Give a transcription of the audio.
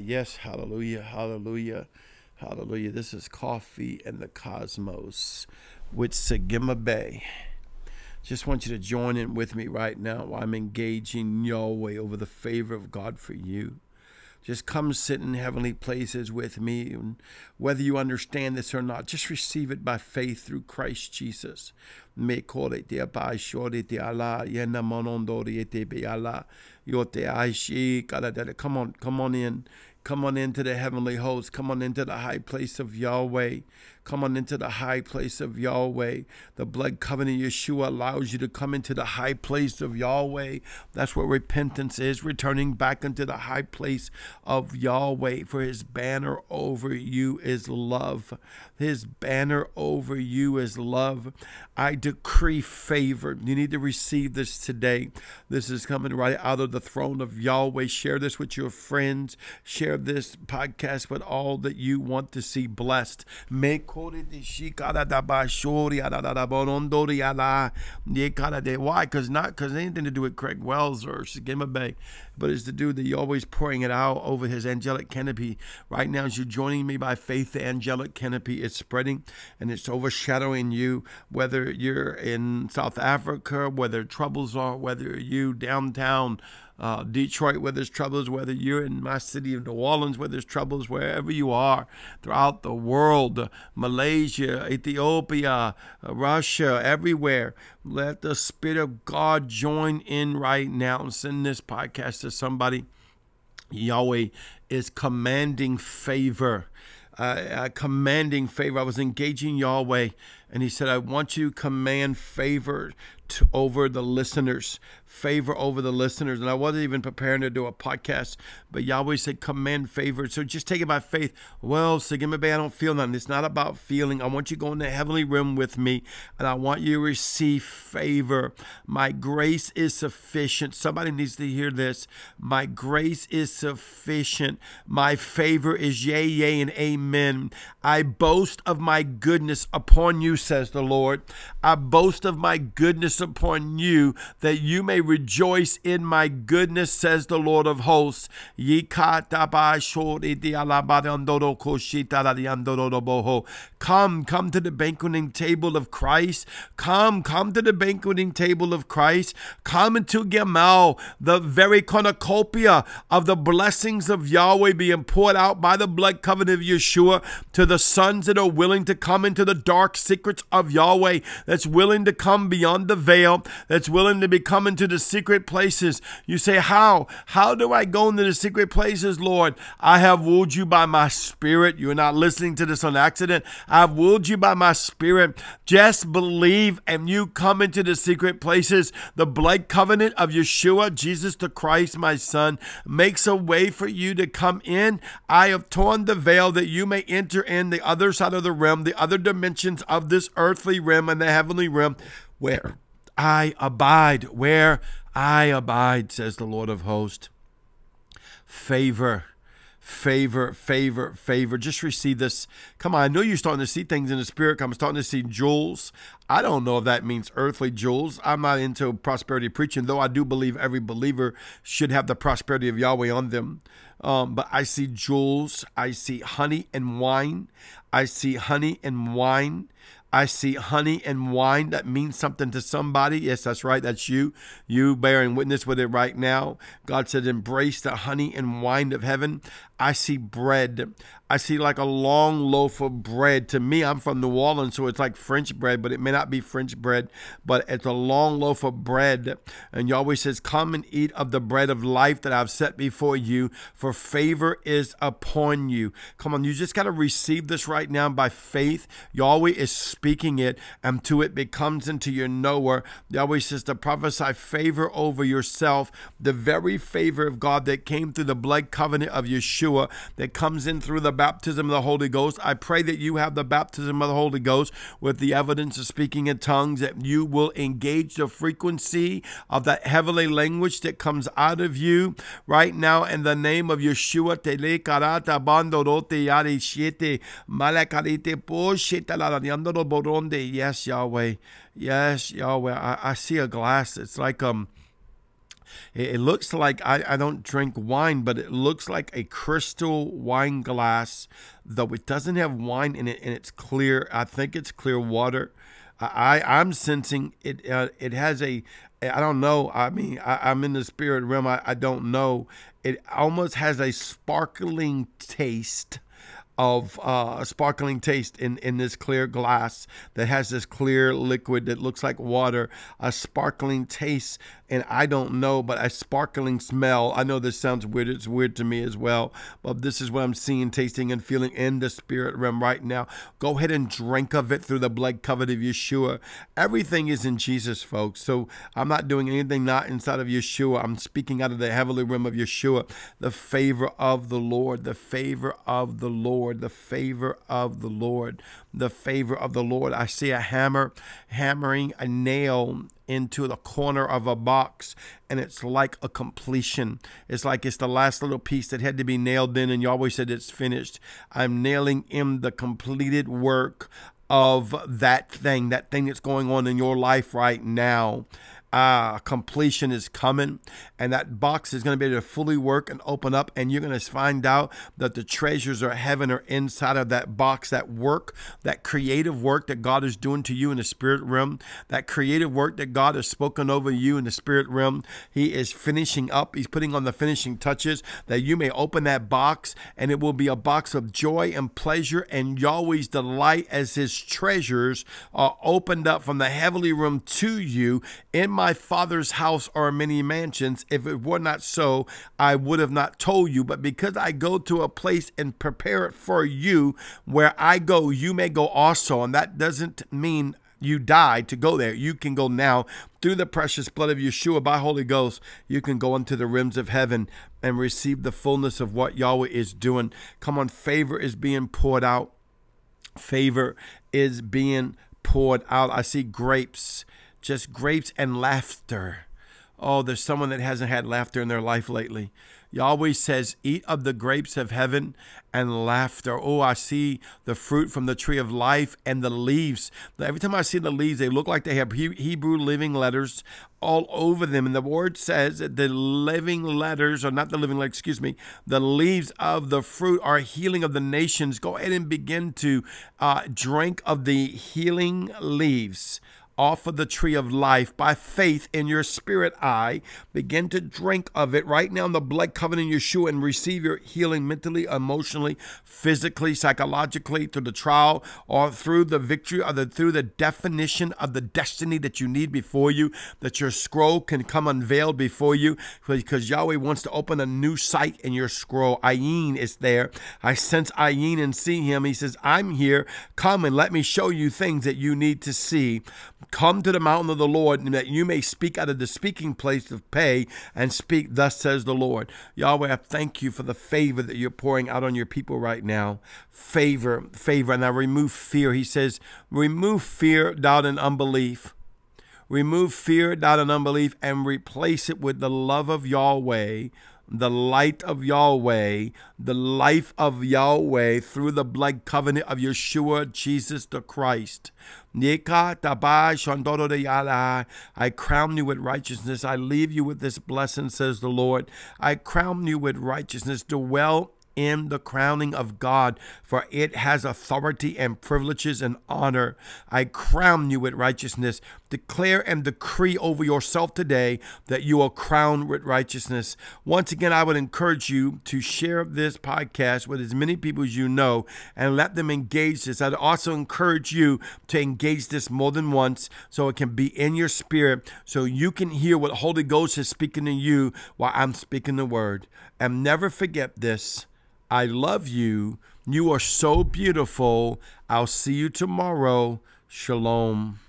Yes, hallelujah, hallelujah, hallelujah. This is Coffee and the Cosmos with Sagima Bay. Just want you to join in with me right now while I'm engaging Yahweh over the favor of God for you. Just come sit in heavenly places with me. And whether you understand this or not, just receive it by faith through Christ Jesus. Come on, come on in. Come on into the heavenly host. Come on into the high place of Yahweh. Come on into the high place of Yahweh. The blood covenant Yeshua allows you to come into the high place of Yahweh. That's what repentance is, returning back into the high place of Yahweh. For his banner over you is love. His banner over you is love. I decree favor. You need to receive this today. This is coming right out of the throne of Yahweh. Share this with your friends. Share this podcast with all that you want to see blessed. Make why? Because not because anything to do with Craig Wells or Sagima Bay, but it's to do that you're always pouring it out over his angelic canopy. Right now, as you're joining me by faith, the angelic canopy is spreading and it's overshadowing you, whether you're in South Africa, whether troubles are, whether you downtown uh, Detroit where there's troubles, whether you're in my city of New Orleans where there's troubles, wherever you are throughout the world, Malaysia, Ethiopia, uh, Russia, everywhere. Let the Spirit of God join in right now and send this podcast to somebody. Yahweh is commanding favor. Uh, uh, commanding favor. I was engaging Yahweh, and He said, I want you to command favor to, over the listeners favor over the listeners. And I wasn't even preparing to do a podcast, but Yahweh said, command favor. So just take it by faith. Well, Sagima Bay, I don't feel nothing. It's not about feeling. I want you to go in the heavenly realm with me, and I want you to receive favor. My grace is sufficient. Somebody needs to hear this. My grace is sufficient. My favor is yea, yea, and amen. I boast of my goodness upon you, says the Lord. I boast of my goodness upon you that you may rejoice in my goodness, says the Lord of hosts. Come, come to the banqueting table of Christ. Come, come to the banqueting table of Christ. Come into Gamal, the very cornucopia of the blessings of Yahweh being poured out by the blood covenant of Yeshua to the sons that are willing to come into the dark secrets of Yahweh, that's willing to come beyond the veil, that's willing to be coming to the secret places. You say, How? How do I go into the secret places, Lord? I have wooed you by my spirit. You're not listening to this on accident. I've wooed you by my spirit. Just believe and you come into the secret places. The blood covenant of Yeshua, Jesus the Christ, my son, makes a way for you to come in. I have torn the veil that you may enter in the other side of the realm, the other dimensions of this earthly realm and the heavenly realm where I abide, where I abide, says the Lord of hosts. Favor, favor, favor, favor. Just receive this. Come on, I know you're starting to see things in the spirit. I'm starting to see jewels. I don't know if that means earthly jewels. I'm not into prosperity preaching, though I do believe every believer should have the prosperity of Yahweh on them. Um, but I see jewels. I see honey and wine. I see honey and wine. I see honey and wine that means something to somebody. Yes, that's right. That's you. You bearing witness with it right now. God said, embrace the honey and wine of heaven. I see bread. I see like a long loaf of bread. To me, I'm from New Orleans, so it's like French bread, but it may not be French bread, but it's a long loaf of bread. And Yahweh says, Come and eat of the bread of life that I've set before you, for favor is upon you. Come on, you just got to receive this right now by faith. Yahweh is speaking it, and to it becomes into your knower. Yahweh says to prophesy favor over yourself, the very favor of God that came through the blood covenant of Yeshua, that comes in through the baptism of the Holy Ghost. I pray that you have the baptism of the Holy Ghost with the evidence of speaking in tongues, that you will engage the frequency of that heavenly language that comes out of you right now in the name of Yeshua. Bandorote malakarite la boronde. Yes, Yahweh. Yes, Yahweh. I, I see a glass. It's like um It, it looks like I, I don't drink wine, but it looks like a crystal wine glass, though it doesn't have wine in it and it's clear. I think it's clear water. I, I'm sensing it. Uh, it has a. I don't know. I mean, I, am in the spirit realm. I, I don't know. It almost has a sparkling taste of uh, sparkling taste in, in this clear glass that has this clear liquid that looks like water, a sparkling taste and I don't know, but a sparkling smell. I know this sounds weird. It's weird to me as well, but this is what I'm seeing, tasting, and feeling in the spirit realm right now. Go ahead and drink of it through the blood covenant of Yeshua. Everything is in Jesus, folks. So I'm not doing anything not inside of Yeshua. I'm speaking out of the heavenly realm of Yeshua. The favor of the Lord, the favor of the Lord, the favor of the Lord, the favor of the Lord. I see a hammer hammering a nail into the corner of a box and it's like a completion. It's like it's the last little piece that had to be nailed in and you always said it's finished. I'm nailing in the completed work of that thing, that thing that's going on in your life right now uh, completion is coming, and that box is going to be able to fully work and open up, and you're going to find out that the treasures of heaven are inside of that box. That work, that creative work that God is doing to you in the spirit realm, that creative work that God has spoken over you in the spirit realm, He is finishing up. He's putting on the finishing touches that you may open that box, and it will be a box of joy and pleasure and Yahweh's delight as His treasures are opened up from the heavenly room to you in my father's house are many mansions. If it were not so, I would have not told you. But because I go to a place and prepare it for you, where I go, you may go also. And that doesn't mean you died to go there. You can go now through the precious blood of Yeshua by Holy Ghost. You can go into the rims of heaven and receive the fullness of what Yahweh is doing. Come on, favor is being poured out. Favor is being poured out. I see grapes just grapes and laughter. Oh, there's someone that hasn't had laughter in their life lately. Yahweh says, Eat of the grapes of heaven and laughter. Oh, I see the fruit from the tree of life and the leaves. Every time I see the leaves, they look like they have Hebrew living letters all over them. And the word says that the living letters, or not the living letters, excuse me, the leaves of the fruit are healing of the nations. Go ahead and begin to uh, drink of the healing leaves off of the tree of life by faith in your spirit eye. Begin to drink of it right now in the blood covenant in Yeshua and receive your healing mentally, emotionally, physically, psychologically through the trial or through the victory or the, through the definition of the destiny that you need before you, that your scroll can come unveiled before you because Yahweh wants to open a new sight in your scroll. Ayin is there. I sense Ayin and see him. He says, I'm here. Come and let me show you things that you need to see. Come to the mountain of the Lord, and that you may speak out of the speaking place of pay and speak, thus says the Lord. Yahweh, I thank you for the favor that you're pouring out on your people right now. Favor, favor. And I remove fear. He says, remove fear, doubt, and unbelief. Remove fear, doubt, and unbelief, and replace it with the love of Yahweh, the light of Yahweh, the life of Yahweh through the blood covenant of Yeshua, Jesus the Christ. I crown you with righteousness. I leave you with this blessing, says the Lord. I crown you with righteousness. Dwell in the crowning of God, for it has authority and privileges and honor. I crown you with righteousness. Declare and decree over yourself today that you are crowned with righteousness. Once again, I would encourage you to share this podcast with as many people as you know and let them engage this. I'd also encourage you to engage this more than once so it can be in your spirit so you can hear what Holy Ghost is speaking to you while I'm speaking the word. And never forget this. I love you. You are so beautiful. I'll see you tomorrow. Shalom.